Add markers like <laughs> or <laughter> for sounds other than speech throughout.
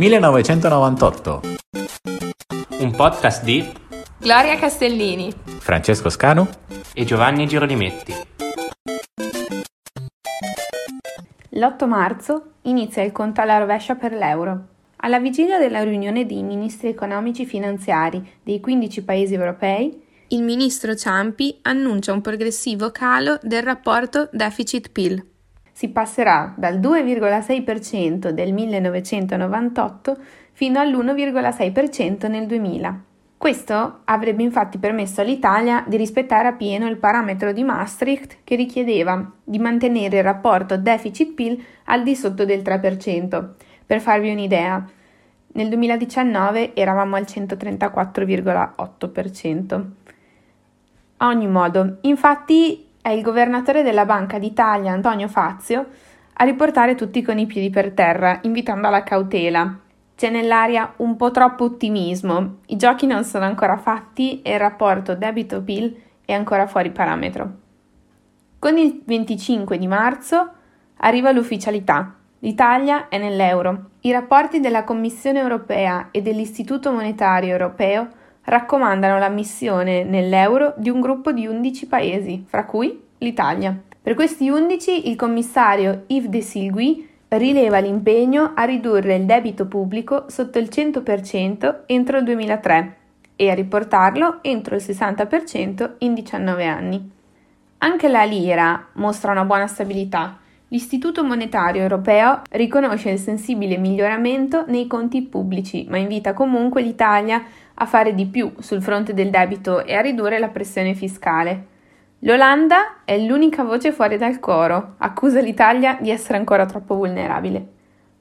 1998. Un podcast di Gloria Castellini, Francesco Scanu e Giovanni Girolimetti. L'8 marzo inizia il conto alla rovescia per l'euro. Alla vigilia della riunione dei ministri economici finanziari dei 15 paesi europei, il ministro Ciampi annuncia un progressivo calo del rapporto deficit-PIL. Si passerà dal 2,6% del 1998 fino all'1,6% nel 2000. Questo avrebbe infatti permesso all'Italia di rispettare appieno il parametro di Maastricht che richiedeva di mantenere il rapporto deficit-PIL al di sotto del 3%. Per farvi un'idea, nel 2019 eravamo al 134,8%. A ogni modo, infatti è il governatore della Banca d'Italia, Antonio Fazio, a riportare tutti con i piedi per terra, invitando alla cautela. C'è nell'aria un po' troppo ottimismo, i giochi non sono ancora fatti e il rapporto debito-PIL è ancora fuori parametro. Con il 25 di marzo arriva l'ufficialità. L'Italia è nell'euro. I rapporti della Commissione europea e dell'Istituto monetario europeo raccomandano l'ammissione nell'euro di un gruppo di 11 paesi, fra cui l'Italia. Per questi 11 il commissario Yves de Silgui rileva l'impegno a ridurre il debito pubblico sotto il 100% entro il 2003 e a riportarlo entro il 60% in 19 anni. Anche la lira mostra una buona stabilità. L'Istituto monetario europeo riconosce il sensibile miglioramento nei conti pubblici, ma invita comunque l'Italia a fare di più sul fronte del debito e a ridurre la pressione fiscale. L'Olanda è l'unica voce fuori dal coro, accusa l'Italia di essere ancora troppo vulnerabile.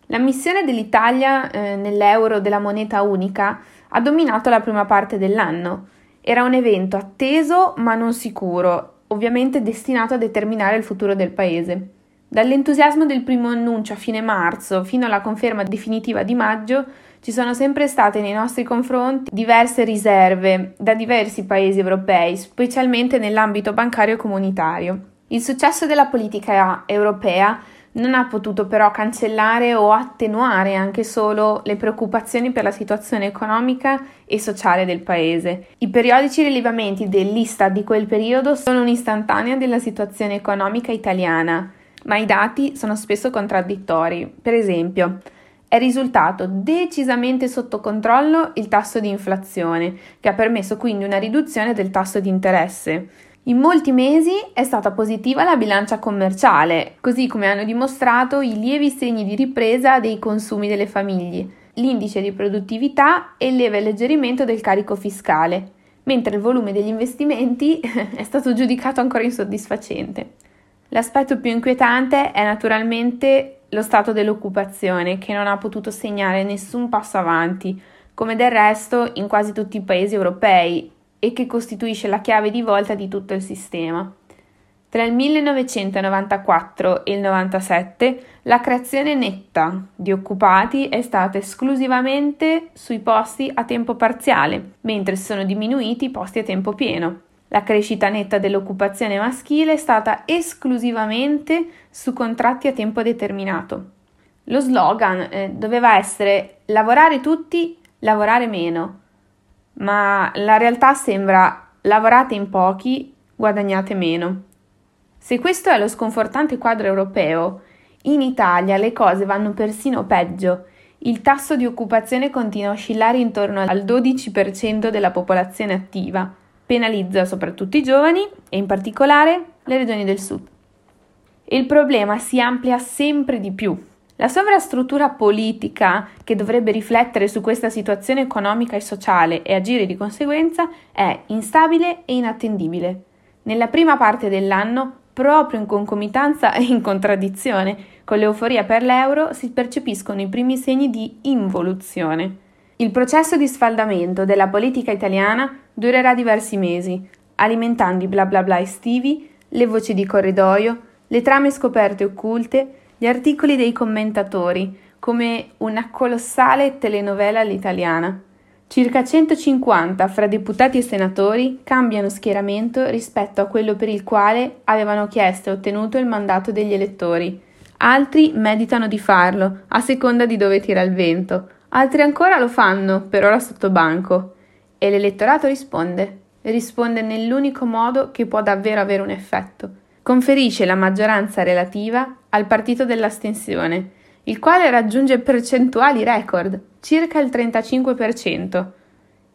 L'ammissione dell'Italia eh, nell'euro della moneta unica ha dominato la prima parte dell'anno. Era un evento atteso ma non sicuro, ovviamente destinato a determinare il futuro del paese. Dall'entusiasmo del primo annuncio a fine marzo fino alla conferma definitiva di maggio, ci sono sempre state nei nostri confronti diverse riserve da diversi paesi europei, specialmente nell'ambito bancario comunitario. Il successo della politica europea non ha potuto però cancellare o attenuare anche solo le preoccupazioni per la situazione economica e sociale del paese. I periodici rilevamenti dell'Istat di quel periodo sono un'istantanea della situazione economica italiana, ma i dati sono spesso contraddittori. Per esempio, è risultato decisamente sotto controllo il tasso di inflazione, che ha permesso quindi una riduzione del tasso di interesse. In molti mesi è stata positiva la bilancia commerciale, così come hanno dimostrato i lievi segni di ripresa dei consumi delle famiglie, l'indice di produttività e il lieve alleggerimento del carico fiscale, mentre il volume degli investimenti <laughs> è stato giudicato ancora insoddisfacente. L'aspetto più inquietante è naturalmente lo stato dell'occupazione che non ha potuto segnare nessun passo avanti, come del resto in quasi tutti i paesi europei, e che costituisce la chiave di volta di tutto il sistema. Tra il 1994 e il 97 la creazione netta di occupati è stata esclusivamente sui posti a tempo parziale, mentre sono diminuiti i posti a tempo pieno. La crescita netta dell'occupazione maschile è stata esclusivamente su contratti a tempo determinato. Lo slogan eh, doveva essere lavorare tutti, lavorare meno, ma la realtà sembra lavorate in pochi, guadagnate meno. Se questo è lo sconfortante quadro europeo, in Italia le cose vanno persino peggio. Il tasso di occupazione continua a oscillare intorno al 12% della popolazione attiva penalizza soprattutto i giovani e in particolare le regioni del sud. Il problema si amplia sempre di più. La sovrastruttura politica che dovrebbe riflettere su questa situazione economica e sociale e agire di conseguenza è instabile e inattendibile. Nella prima parte dell'anno, proprio in concomitanza <laughs> e in contraddizione con l'euforia per l'euro, si percepiscono i primi segni di involuzione. Il processo di sfaldamento della politica italiana durerà diversi mesi, alimentando i bla bla bla estivi, le voci di corridoio, le trame scoperte occulte, gli articoli dei commentatori, come una colossale telenovela all'italiana. Circa 150 fra deputati e senatori cambiano schieramento rispetto a quello per il quale avevano chiesto e ottenuto il mandato degli elettori. Altri meditano di farlo, a seconda di dove tira il vento, Altri ancora lo fanno, per ora sotto banco. E l'elettorato risponde. Risponde nell'unico modo che può davvero avere un effetto. Conferisce la maggioranza relativa al partito dell'astensione, il quale raggiunge percentuali record, circa il 35%.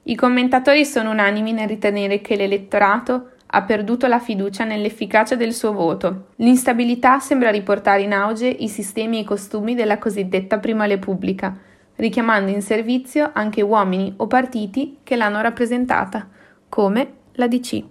I commentatori sono unanimi nel ritenere che l'elettorato ha perduto la fiducia nell'efficacia del suo voto. L'instabilità sembra riportare in auge i sistemi e i costumi della cosiddetta Prima Repubblica, richiamando in servizio anche uomini o partiti che l'hanno rappresentata, come la DC.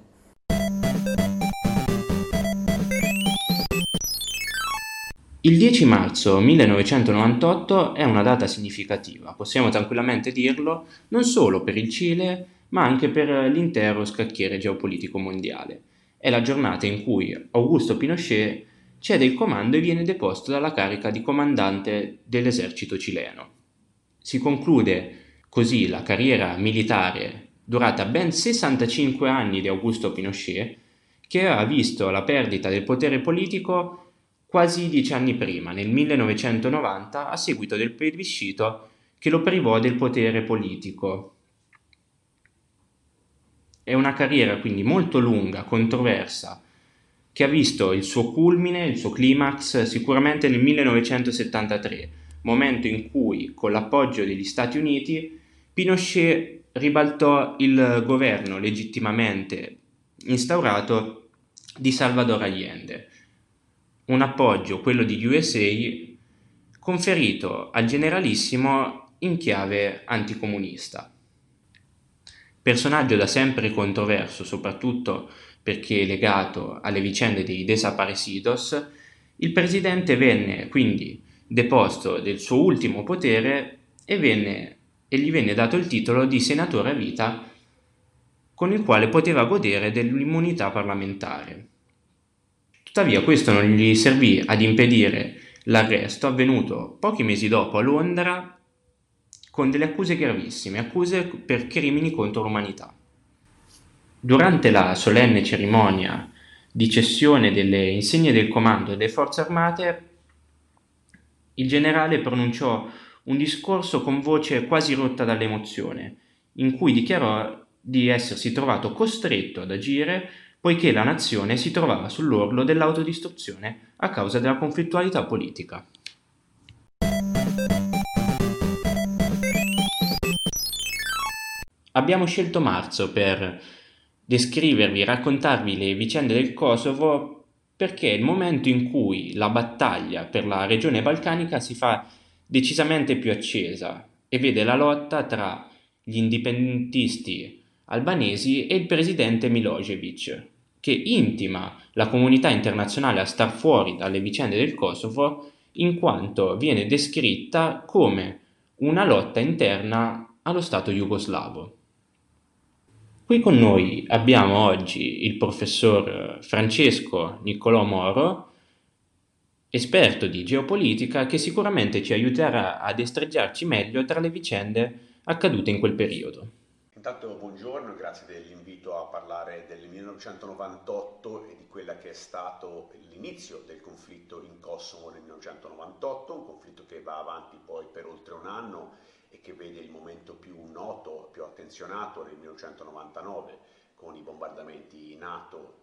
Il 10 marzo 1998 è una data significativa, possiamo tranquillamente dirlo, non solo per il Cile, ma anche per l'intero scacchiere geopolitico mondiale. È la giornata in cui Augusto Pinochet cede il comando e viene deposto dalla carica di comandante dell'esercito cileno. Si conclude così la carriera militare durata ben 65 anni di Augusto Pinochet, che ha visto la perdita del potere politico quasi dieci anni prima, nel 1990, a seguito del plebiscito che lo privò del potere politico. È una carriera quindi molto lunga, controversa, che ha visto il suo culmine, il suo climax sicuramente nel 1973, momento in cui, con l'appoggio degli Stati Uniti, Pinochet ribaltò il governo legittimamente instaurato di Salvador Allende un appoggio, quello di USA, conferito al generalissimo in chiave anticomunista. Personaggio da sempre controverso, soprattutto perché legato alle vicende dei desaparecidos, il presidente venne quindi deposto del suo ultimo potere e, venne, e gli venne dato il titolo di senatore a vita con il quale poteva godere dell'immunità parlamentare. Tuttavia questo non gli servì ad impedire l'arresto avvenuto pochi mesi dopo a Londra con delle accuse gravissime, accuse per crimini contro l'umanità. Durante la solenne cerimonia di cessione delle insegne del comando delle forze armate, il generale pronunciò un discorso con voce quasi rotta dall'emozione, in cui dichiarò di essersi trovato costretto ad agire poiché la nazione si trovava sull'orlo dell'autodistruzione a causa della conflittualità politica. Abbiamo scelto marzo per descrivervi, raccontarvi le vicende del Kosovo perché è il momento in cui la battaglia per la regione balcanica si fa decisamente più accesa e vede la lotta tra gli indipendentisti albanesi e il presidente Milosevic, che intima la comunità internazionale a star fuori dalle vicende del Kosovo in quanto viene descritta come una lotta interna allo Stato jugoslavo. Qui con noi abbiamo oggi il professor Francesco Niccolò Moro, esperto di geopolitica che sicuramente ci aiuterà a destreggiarci meglio tra le vicende accadute in quel periodo. Intanto buongiorno grazie dell'invito a parlare del 1998 e di quella che è stato l'inizio del conflitto in Kosovo nel 1998, un conflitto che va avanti poi per oltre un anno e che vede il momento più noto, più attenzionato nel 1999 con i bombardamenti NATO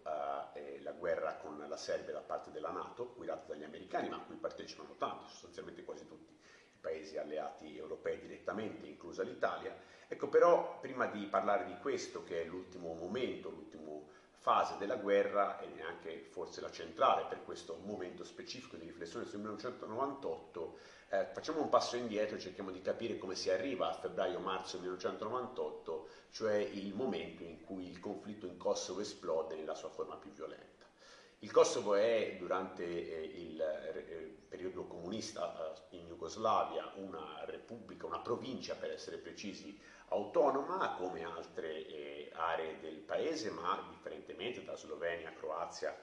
eh, e la guerra con la Serbia da parte della NATO, guidata dagli americani, ma a cui partecipano tanti, sostanzialmente quasi tutti i paesi alleati europei direttamente, inclusa l'Italia. Ecco però, prima di parlare di questo, che è l'ultimo momento, l'ultima fase della guerra e neanche forse la centrale per questo momento specifico di riflessione sul 1998, eh, facciamo un passo indietro e cerchiamo di capire come si arriva a febbraio-marzo 1998, cioè il momento in cui il conflitto in Kosovo esplode nella sua forma più violenta. Il Kosovo è durante eh, il eh, periodo comunista eh, in Jugoslavia una repubblica, una provincia per essere precisi, autonoma come altre eh, aree del paese, ma differentemente da Slovenia, Croazia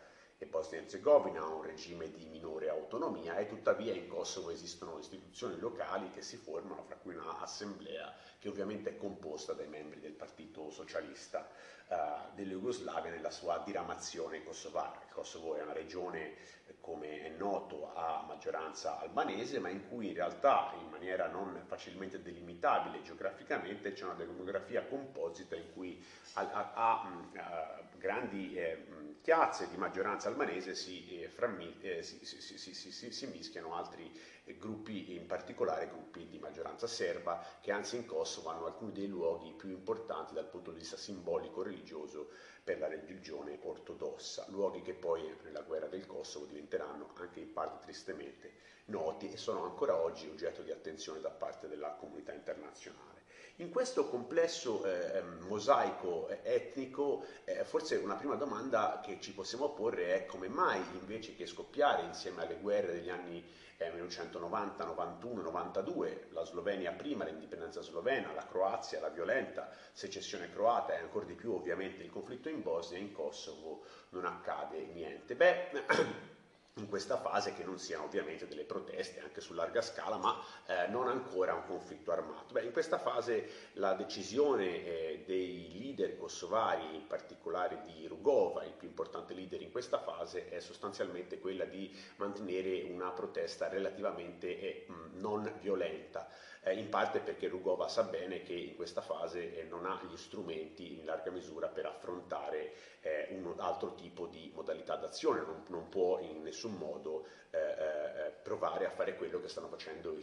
e Bosnia e Herzegovina ha un regime di minore autonomia e tuttavia in Kosovo esistono istituzioni locali che si formano, fra cui un'assemblea che ovviamente è composta dai membri del Partito Socialista eh, della Jugoslavia nella sua diramazione kosovara. Il Kosovo è una regione, come è noto, a maggioranza albanese, ma in cui in realtà in maniera non facilmente delimitabile geograficamente c'è una demografia composita in cui ha, ha uh, grandi eh, piazze di maggioranza albanese si, eh, frammi, eh, si, si, si mischiano altri eh, gruppi, in particolare gruppi di maggioranza serba, che anzi in Kosovo hanno alcuni dei luoghi più importanti dal punto di vista simbolico religioso per la religione ortodossa, luoghi che poi nella guerra del Kosovo diventeranno anche in parte tristemente noti e sono ancora oggi oggetto di attenzione da parte della comunità internazionale. In questo complesso eh, mosaico etnico, eh, forse una prima domanda che ci possiamo porre è come mai invece che scoppiare insieme alle guerre degli anni eh, 1990, 91, 92, la Slovenia prima, l'indipendenza slovena, la Croazia, la violenta secessione croata e ancora di più ovviamente il conflitto in Bosnia e in Kosovo non accade niente. Beh, <clears throat> in questa fase che non siano ovviamente delle proteste anche su larga scala, ma eh, non ancora un conflitto armato. Beh, in questa fase la decisione eh, dei leader kosovari, in particolare di Rugova, il più importante leader in questa fase, è sostanzialmente quella di mantenere una protesta relativamente eh, non violenta eh, in parte perché Rugova sa bene che in questa fase eh, non ha gli strumenti in larga misura per affrontare eh, un altro tipo di modalità d'azione, non, non può in nessun modo eh, eh, provare a fare quello che stanno facendo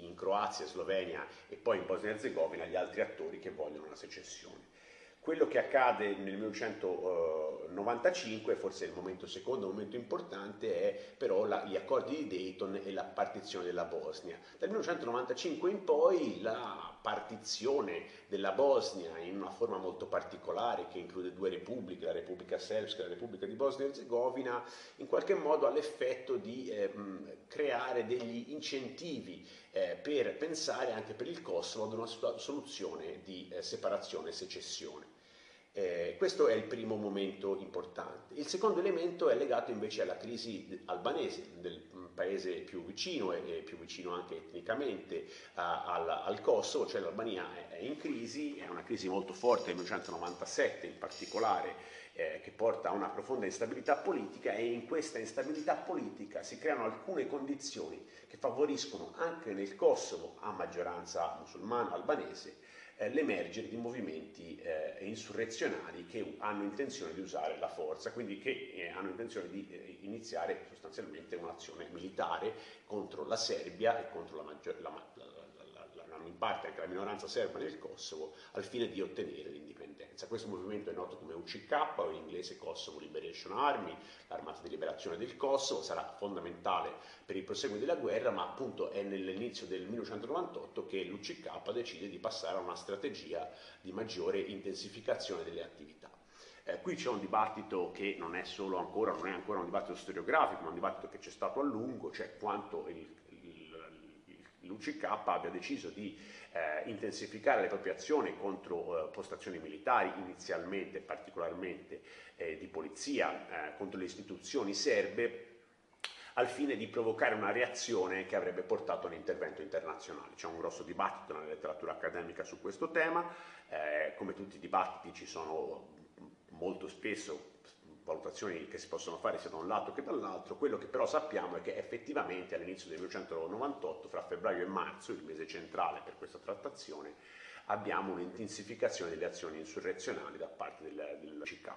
in Croazia, Slovenia e poi in Bosnia e Herzegovina gli altri attori che vogliono la secessione. Quello che accade nel 1995, forse il momento secondo, momento importante, è però la, gli accordi di Dayton e la partizione della Bosnia. Dal 1995 in poi la partizione della Bosnia in una forma molto particolare che include due repubbliche, la Repubblica Serbska e la Repubblica di Bosnia e Herzegovina, in qualche modo ha l'effetto di eh, creare degli incentivi eh, per pensare anche per il Kosovo ad una soluzione di eh, separazione e secessione. Eh, questo è il primo momento importante. Il secondo elemento è legato invece alla crisi albanese, del paese più vicino e, più vicino anche etnicamente a, al, al, Kosovo, cioè l'Albania è, è, in crisi, è una crisi molto forte nel 1997 in particolare, eh, che porta a una profonda instabilità politica e in questa instabilità politica si creano alcune condizioni che favoriscono anche nel Kosovo a maggioranza musulmana albanese l'emergere di movimenti eh, insurrezionali che hanno intenzione di usare la forza, quindi che eh, hanno intenzione di eh, iniziare sostanzialmente un'azione militare contro la Serbia e contro la, maggior, la, la, parte anche la minoranza serba nel Kosovo, al fine di ottenere l'indipendenza. Questo movimento è noto come UCK, o in inglese Kosovo Liberation Army, l'armata di liberazione del Kosovo, sarà fondamentale per il proseguo della guerra, ma appunto è nell'inizio del 1998 che l'UCK decide di passare a una strategia di maggiore intensificazione delle attività. Eh, qui c'è un dibattito che non è solo ancora, non è ancora un dibattito storiografico, ma un dibattito che c'è stato a lungo, cioè quanto il l'UCK abbia deciso di eh, intensificare le proprie azioni contro eh, postazioni militari, inizialmente particolarmente eh, di polizia, eh, contro le istituzioni serbe, al fine di provocare una reazione che avrebbe portato all'intervento internazionale. C'è un grosso dibattito nella letteratura accademica su questo tema, eh, come tutti i dibattiti ci sono molto spesso valutazioni che si possono fare sia da un lato che dall'altro, quello che però sappiamo è che effettivamente all'inizio del 1998, fra febbraio e marzo, il mese centrale per questa trattazione, abbiamo un'intensificazione delle azioni insurrezionali da parte del, del CK.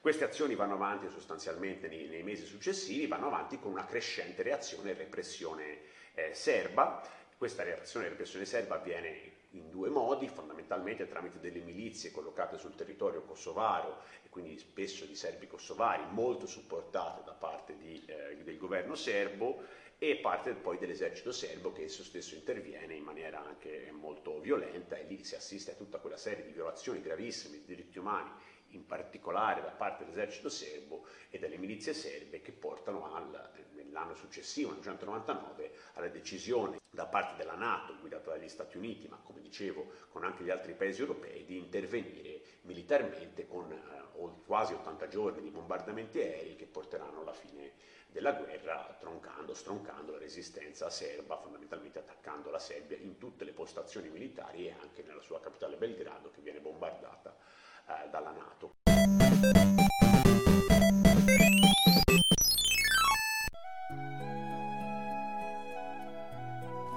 Queste azioni vanno avanti sostanzialmente nei, nei, mesi successivi, vanno avanti con una crescente reazione e repressione eh, serba. Questa reazione e repressione serba avviene in due modi, fondamentalmente tramite delle milizie collocate sul territorio kosovaro quindi spesso di serbi kosovari, molto supportate da parte di, eh, del governo serbo e parte poi dell'esercito serbo che esso stesso interviene in maniera anche molto violenta e lì si assiste a tutta quella serie di violazioni gravissime di diritti umani, in particolare da parte dell'esercito serbo e delle milizie serbe che portano al, l'anno successivo, nel 1999, alla decisione da parte della Nato, guidata dagli Stati Uniti, ma come dicevo con anche gli altri paesi europei, di intervenire militarmente con eh, quasi 80 giorni di bombardamenti aerei che porteranno alla fine della guerra, troncando, stroncando la resistenza serba, fondamentalmente attaccando la Serbia in tutte le postazioni militari e anche nella sua capitale Belgrado che viene bombardata eh, dalla Nato.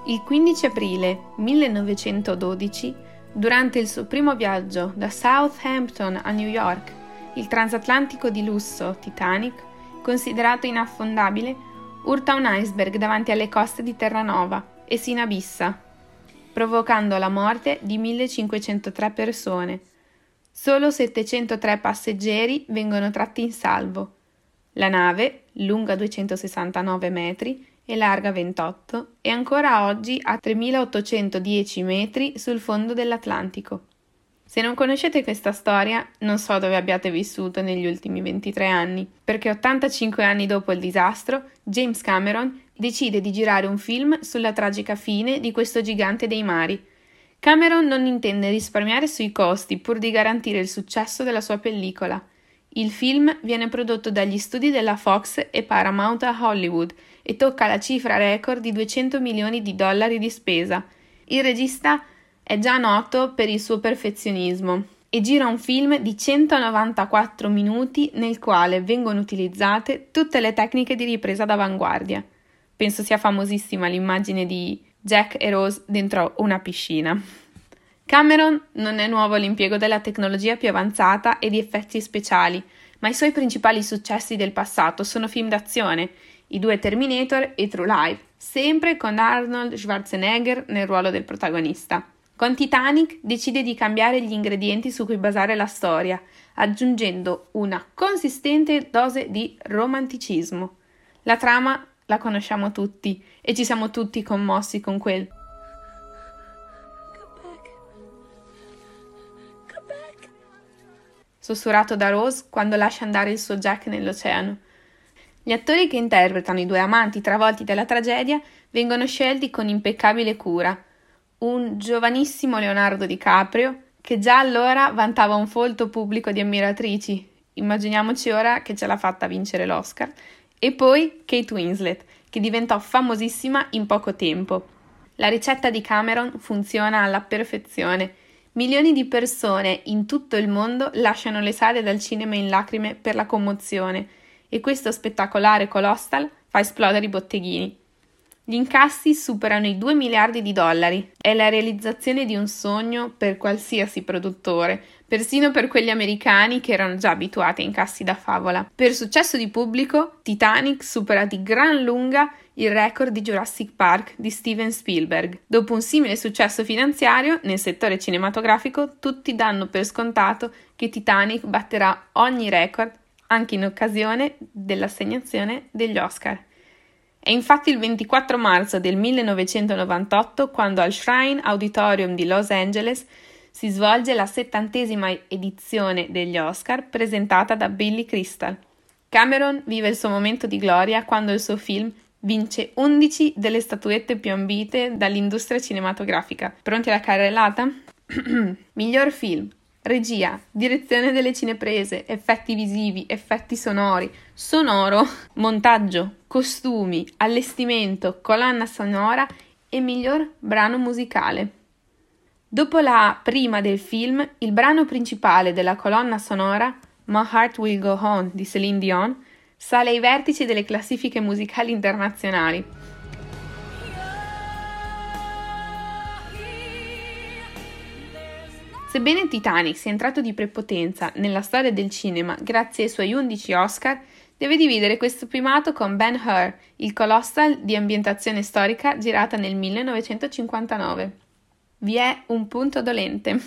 Il 15 aprile 1912, durante il suo primo viaggio da Southampton a New York, il transatlantico di lusso Titanic, considerato inaffondabile, urta un iceberg davanti alle coste di Terranova e si inabissa, provocando la morte di 1503 persone. Solo 703 passeggeri vengono tratti in salvo. La nave, lunga 269 metri, e larga 28 e ancora oggi a 3810 metri sul fondo dell'Atlantico. Se non conoscete questa storia, non so dove abbiate vissuto negli ultimi 23 anni, perché 85 anni dopo il disastro, James Cameron decide di girare un film sulla tragica fine di questo gigante dei mari. Cameron non intende risparmiare sui costi pur di garantire il successo della sua pellicola. Il film viene prodotto dagli studi della Fox e Paramount a Hollywood e tocca la cifra record di 200 milioni di dollari di spesa. Il regista è già noto per il suo perfezionismo e gira un film di 194 minuti nel quale vengono utilizzate tutte le tecniche di ripresa d'avanguardia. Penso sia famosissima l'immagine di Jack e Rose dentro una piscina. Cameron non è nuovo all'impiego della tecnologia più avanzata e di effetti speciali, ma i suoi principali successi del passato sono film d'azione i due Terminator e True Life, sempre con Arnold Schwarzenegger nel ruolo del protagonista. Con Titanic decide di cambiare gli ingredienti su cui basare la storia, aggiungendo una consistente dose di romanticismo. La trama la conosciamo tutti e ci siamo tutti commossi con quel sussurrato da Rose quando lascia andare il suo Jack nell'oceano. Gli attori che interpretano i due amanti travolti dalla tragedia vengono scelti con impeccabile cura. Un giovanissimo Leonardo DiCaprio, che già allora vantava un folto pubblico di ammiratrici, immaginiamoci ora che ce l'ha fatta vincere l'Oscar, e poi Kate Winslet, che diventò famosissima in poco tempo. La ricetta di Cameron funziona alla perfezione. Milioni di persone in tutto il mondo lasciano le sale dal cinema in lacrime per la commozione e questo spettacolare colossal fa esplodere i botteghini. Gli incassi superano i 2 miliardi di dollari. È la realizzazione di un sogno per qualsiasi produttore, persino per quelli americani che erano già abituati a incassi da favola. Per successo di pubblico, Titanic supera di gran lunga il record di Jurassic Park di Steven Spielberg. Dopo un simile successo finanziario nel settore cinematografico, tutti danno per scontato che Titanic batterà ogni record anche in occasione dell'assegnazione degli Oscar. È infatti il 24 marzo del 1998 quando al Shrine Auditorium di Los Angeles si svolge la settantesima edizione degli Oscar presentata da Billy Crystal. Cameron vive il suo momento di gloria quando il suo film vince 11 delle statuette più ambite dall'industria cinematografica. Pronti alla carrellata? <clears throat> Miglior film, regia, direzione delle cineprese, effetti visivi, effetti sonori, sonoro, <laughs> montaggio, costumi, allestimento, colonna sonora e miglior brano musicale. Dopo la prima del film, il brano principale della colonna sonora, My Heart Will Go On di Celine Dion, sale ai vertici delle classifiche musicali internazionali Sebbene Titanic sia entrato di prepotenza nella storia del cinema grazie ai suoi 11 Oscar, deve dividere questo primato con Ben Hur, il colossal di ambientazione storica girata nel 1959. Vi è un punto dolente.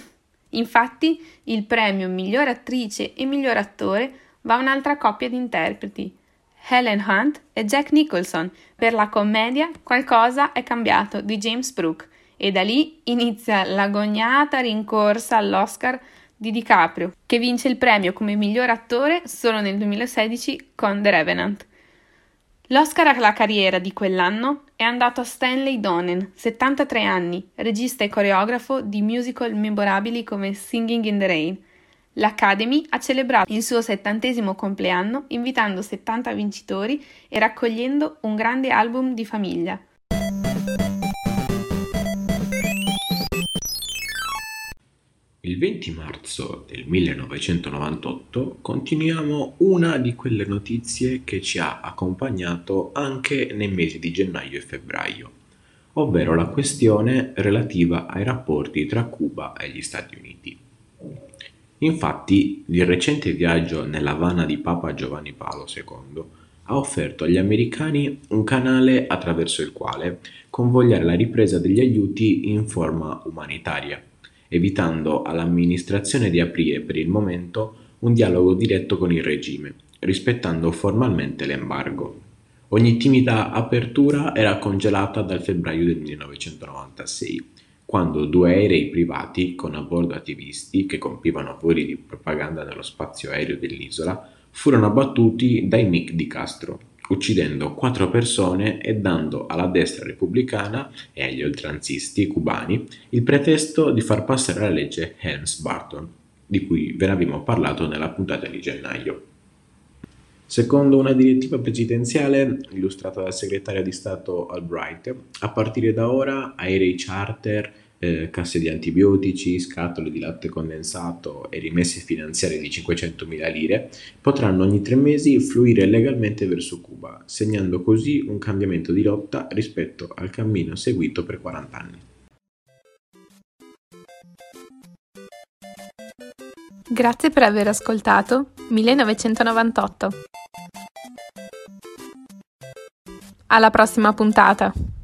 Infatti, il premio miglior attrice e miglior attore va a un'altra coppia di interpreti, Helen Hunt e Jack Nicholson, per la commedia Qualcosa è cambiato di James Brooke, e da lì inizia l'agognata rincorsa all'Oscar di DiCaprio, che vince il premio come miglior attore solo nel 2016 con The Revenant. L'Oscar alla carriera di quell'anno è andato a Stanley Donen, 73 anni, regista e coreografo di musical memorabili come Singing in the Rain. L'Academy ha celebrato il suo settantesimo compleanno invitando 70 vincitori e raccogliendo un grande album di famiglia. Il 20 marzo del 1998 continuiamo una di quelle notizie che ci ha accompagnato anche nei mesi di gennaio e febbraio, ovvero la questione relativa ai rapporti tra Cuba e gli Stati Uniti. Infatti, il recente viaggio nella Havana di Papa Giovanni Paolo II ha offerto agli americani un canale attraverso il quale convogliare la ripresa degli aiuti in forma umanitaria evitando all'amministrazione di aprire per il momento un dialogo diretto con il regime, rispettando formalmente l'embargo. Ogni timida apertura era congelata dal febbraio del 1996, quando due aerei privati con a bordo attivisti che compivano voli di propaganda nello spazio aereo dell'isola furono abbattuti dai MiG di Castro, uccidendo quattro persone e dando alla destra repubblicana e agli oltranzisti cubani il pretesto di far passare la legge Helms-Barton, di cui ve ne abbiamo parlato nella puntata di gennaio. Secondo una direttiva presidenziale illustrata dal segretario di Stato Albright, a partire da ora aerei charter eh, casse di antibiotici, scatole di latte condensato e rimesse finanziarie di 500.000 lire potranno ogni tre mesi fluire legalmente verso Cuba, segnando così un cambiamento di rotta rispetto al cammino seguito per 40 anni. Grazie per aver ascoltato 1998. Alla prossima puntata!